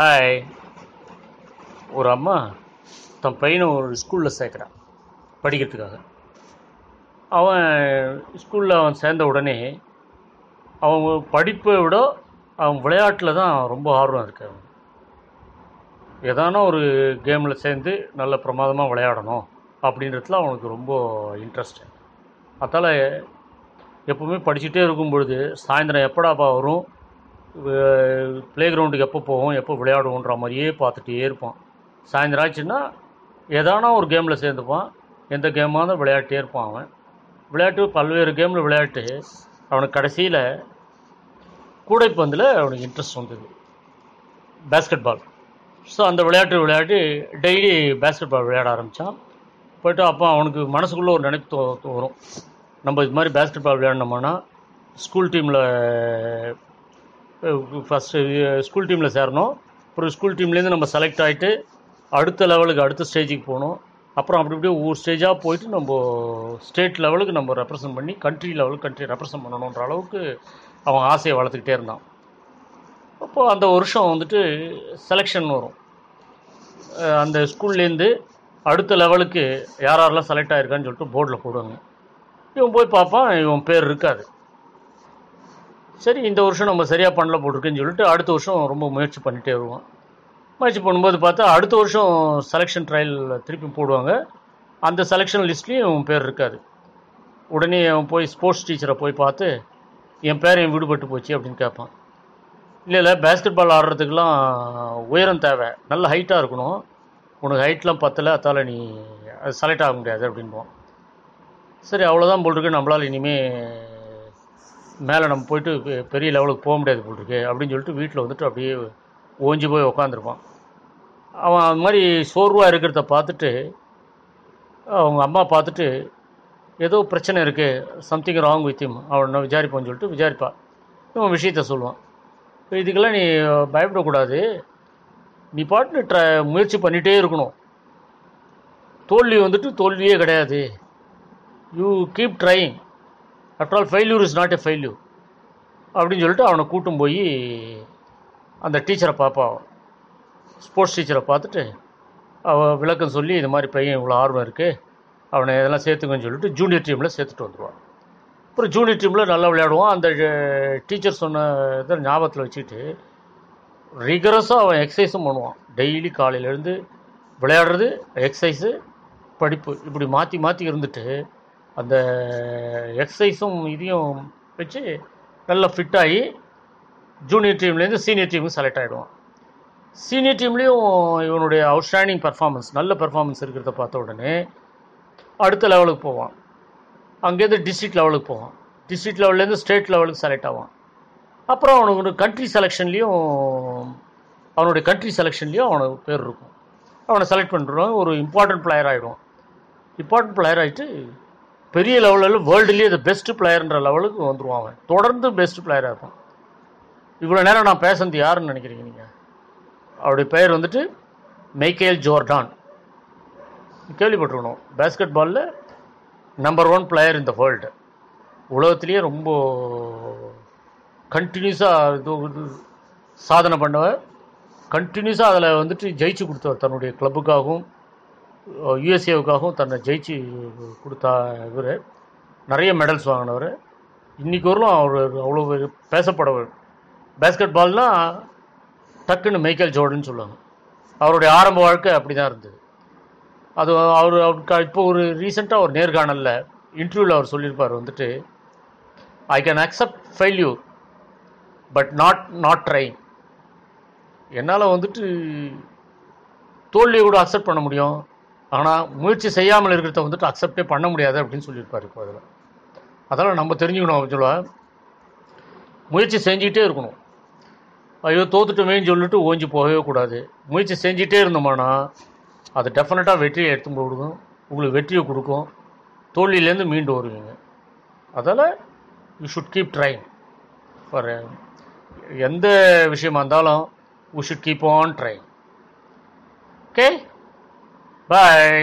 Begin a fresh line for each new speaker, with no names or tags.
Hi ஒரு அம்மா தன் பையனை ஒரு ஸ்கூலில் சேர்க்குறான் படிக்கிறதுக்காக. அவன் ஸ்கூலில் அவன் சேர்ந்த உடனே அவங்க படிப்பை விட அவன் விளையாட்டில் தான் ரொம்ப ஆர்வம் இருக்கு. அவன் எதானோ ஒரு கேமில் சேர்ந்து நல்ல பிரமாதமாக விளையாடணும் அப்படின்றதுல அவனுக்கு ரொம்ப இன்ட்ரெஸ்ட் அதால் எப்போவுமே படிச்சுட்டே இருக்கும் பொழுது சாயந்தரம் எப்படாப்பா வரும்? ப்ளே கிரவுண்டுக்கு எப்போ போவோம் எப்போ விளையாடுவோன்ற மாதிரியே பார்த்துட்டே இருப்பான். சாயந்தரம் ஆச்சுன்னா ஏதானா ஒரு கேமில் சேர்ந்துப்பான். எந்த கேமாக இருந்தால் விளையாட்டே இருப்பான் அவன். விளையாட்டு பல்வேறு கேமில் விளையாட்டு அவனுக்கு கடைசியில் கூடைப்பந்தில் அவனுக்கு இன்ட்ரெஸ்ட் வந்தது. பேஸ்கெட் பால் ஸோ அந்த விளையாட்டு விளையாட்டு டெய்லி பேஸ்கெட் பால் விளையாட ஆரம்பித்தான் போய்ட்டு அப்போ அவனுக்கு மனசுக்குள்ளே ஒரு நினைப்பு தோ வரும் நம்ம இது மாதிரி பேஸ்கெட் பால் விளையாடினோம்னா ஸ்கூல் டீமில் ஃபஸ்ட்டு ஸ்கூல் டீமில் சேரணும். அப்புறம் ஸ்கூல் டீம்லேருந்து நம்ம செலக்ட் ஆகிட்டு அடுத்த லெவலுக்கு அடுத்த ஸ்டேஜுக்கு போகணும். அப்புறம் அப்படி இப்படி ஒவ்வொரு ஸ்டேஜாக போயிட்டு நம்ம ஸ்டேட் லெவலுக்கு நம்ம ரெப்ரசன்ட் பண்ணி கண்ட்ரி லெவலுக்கு கண்ட்ரி ரெப்ரசன்ட் பண்ணணுன்ற அளவுக்கு அவன் ஆசையை வளர்த்துக்கிட்டே இருந்தான். அப்போது அந்த வருஷம் வந்துட்டு செலெக்ஷன் வரும். அந்த ஸ்கூல்லேருந்து அடுத்த லெவலுக்கு யார் யாரெல்லாம் செலக்ட் ஆகிருக்கான்னு சொல்லிட்டு போர்டில் போடுவாங்க. இவன் போய் பார்ப்பான் இவன் பேர் இருக்காது. சரி இந்த வருஷம் நம்ம சரியாக பண்ணல போட்டிருக்குன்னு சொல்லிட்டு அடுத்த வருஷம் ரொம்ப முயற்சி பண்ணிகிட்டே வருவோம். முயற்சி பண்ணும்போது பார்த்தா அடுத்த வருஷம் செலெக்ஷன் ட்ரையல் திருப்பி போடுவாங்க. அந்த செலெக்ஷன் லிஸ்ட்லேயும் இவன் பேர் இருக்காது. உடனே அவன் போய் ஸ்போர்ட்ஸ் டீச்சரை போய் பார்த்து என் பேர் என் விடுபட்டு போச்சு அப்படின்னு கேட்பான். இல்லை இல்லை பேஸ்கெட் பால் ஆடுறதுக்கெலாம் உயரம் தேவை. நல்ல ஹைட்டாக இருக்கணும். உனக்கு ஹைட்லாம் பத்தலை அதால் நீ செலக்ட் ஆக முடியாது அப்படின்போம் சரி அவ்வளோதான் போல் இருக்கு நம்மளால் இனிமேல் மேலே நம்ம போயிட்டு பெரிய லெவலுக்கு போக முடியாது போல் இருக்கு அப்படின்னு சொல்லிட்டு வீட்டில் வந்துட்டு அப்படியே ஓஞ்சி போய் உக்காந்துருப்பான். அவன் அது மாதிரி சோர்வாக இருக்கிறத பார்த்துட்டு அவங்க அம்மா பார்த்துட்டு ஏதோ பிரச்சனை இருக்குது சம்திங் ராங் வித் him அவனை விசாரிப்பான்னு சொல்லிட்டு விசாரிப்பா. இவன் விஷயத்த சொல்லுவான். இதுக்கெல்லாம் நீ பயப்படக்கூடாது. நீ பாட்டு ட்ர முயற்சி பண்ணிகிட்டே இருக்கணும். தோல்வி வந்துட்டு தோல்வியே கிடையாது. You keep trying after all failure is not a failure அப்படின்னு சொல்லிட்டு அவனை கூட்டும் போய் அந்த டீச்சரை பார்ப்பான் ஸ்போர்ட்ஸ் டீச்சரை பார்த்துட்டு அவள் விளக்கம் சொல்லி இது மாதிரி பையன் இவ்வளோ ஆர்வம் இருக்குது அவனை இதெல்லாம் சேர்த்துக்கன்னு சொல்லிட்டு ஜூனியர் டீமில் சேர்த்துட்டு வந்துடுவான் அப்புறம் ஜூனியர் டீமில் நல்லா விளையாடுவான். அந்த டீச்சர் சொன்ன இதை ஞாபகத்தில் வச்சுக்கிட்டு ரிகரஸாக அவன் எக்ஸசைஸும் பண்ணுவான். டெய்லி காலையிலேருந்து விளையாடுறது எக்ஸசைஸு படிப்பு இப்படி மாற்றி மாற்றி இருந்துட்டு அந்த எக்ஸசைஸும் இதையும் வச்சு நல்லா ஃபிட் ஆகி ஜூனியர் டீம்லேருந்து சீனியர் டீமுக்கு செலக்ட் ஆகிடுவான் சீனியர் டீம்லேயும் இவனுடைய அவுட்ஸ்டாண்டிங் பர்ஃபார்மன்ஸ் நல்ல பர்ஃபார்மன்ஸ் இருக்கிறத பார்த்த உடனே அடுத்த லெவலுக்கு போவான். அங்கேருந்து டிஸ்ட்ரிக்ட் லெவலுக்கு போவான். டிஸ்ட்ரிக்ட் லெவல்லேருந்து ஸ்டேட் லெவலுக்கு செலக்ட் ஆவான். அப்புறம் அவனுக்கு கண்ட்ரி செலெக்ஷன்லேயும் அவனுடைய கண்ட்ரி செலெக்ஷன்லேயும் அவனுக்கு பேர் இருக்கும். அவனை செலக்ட் பண்ணுறோம் ஒரு இம்பார்ட்டன்ட் பிளேயர் ஆகிடும் இம்பார்ட்டன்ட் பிளேயர் ஆகிட்டு பெரிய லெவலில் வேர்ல்டுலேயே த பெஸ்ட் பிளேயர்ன்ற லெவலுக்கு வந்துருவான் அவன். தொடர்ந்து பெஸ்ட் பிளேயராக இருப்பான். இவ்வளோ நேரம் நான் பேசுனது யாருன்னு நினைக்கிறீங்க நீங்கள் அவருடைய பெயர் வந்துட்டு மைக்கேல் ஜோர்டான் கேள்விப்பட்டிருக்கணும். பேஸ்கெட் பாலில் நம்பர் ஒன் பிளேயர் இந்த வேர்ல்டு உலகத்திலேயே ரொம்ப கண்டினியூஸாக இது இது சாதனை பண்ணவர் கண்டினியூஸாக அதில் வந்துட்டு ஜெயிச்சு கொடுத்தவர் தன்னுடைய கிளப்புக்காகவும் யுஎஸ்ஏவுக்காகவும் தன்னை ஜெயிச்சு கொடுத்தா இவர். நிறைய மெடல்ஸ் வாங்கினவர். இன்றைக்கி வரலும் அவர் அவ்வளோ பேசப்படவர் பேஸ்கெட் பால்னால் டக்குன்னு மைக்கேல் ஜோர்டன் சொல்லுவாங்க. அவருடைய ஆரம்ப வாழ்க்கை அப்படி தான் இருந்தது. அது அவர் அவருக்கு இப்போ ஒரு ரீசெண்டாக ஒரு நேர்காணலில் இன்டர்வியூவில் அவர் சொல்லியிருப்பார் வந்துட்டு I can accept failure but not not try என்னால் வந்துட்டு தோல்வியை கூட அக்செப்ட் பண்ண முடியும். ஆனால் முயற்சி செய்யாமல் இருக்கிறத வந்துட்டு அக்செப்டே பண்ண முடியாது அப்படின்னு சொல்லியிருப்பார் இப்போ அதில். அதெல்லாம் நம்ம தெரிஞ்சுக்கணும் ஆக்சுவலா முயற்சி செஞ்சுக்கிட்டே இருக்கணும். ஐயோ தோத்துட்டோமேன்னு சொல்லிட்டு ஓஞ்சி போகவே கூடாது. முயற்சி செஞ்சுட்டே இருந்தோம்னா அது டெஃபினட்டாக வெற்றியை எடுத்து கொடுக்கும். உங்களுக்கு வெற்றியை கொடுக்கும். தோல்வியிலேருந்து மீண்டு வருவீங்க. அதால் you should keep trying for எந்த விஷயமா இருந்தாலும் you should keep on trying okay bye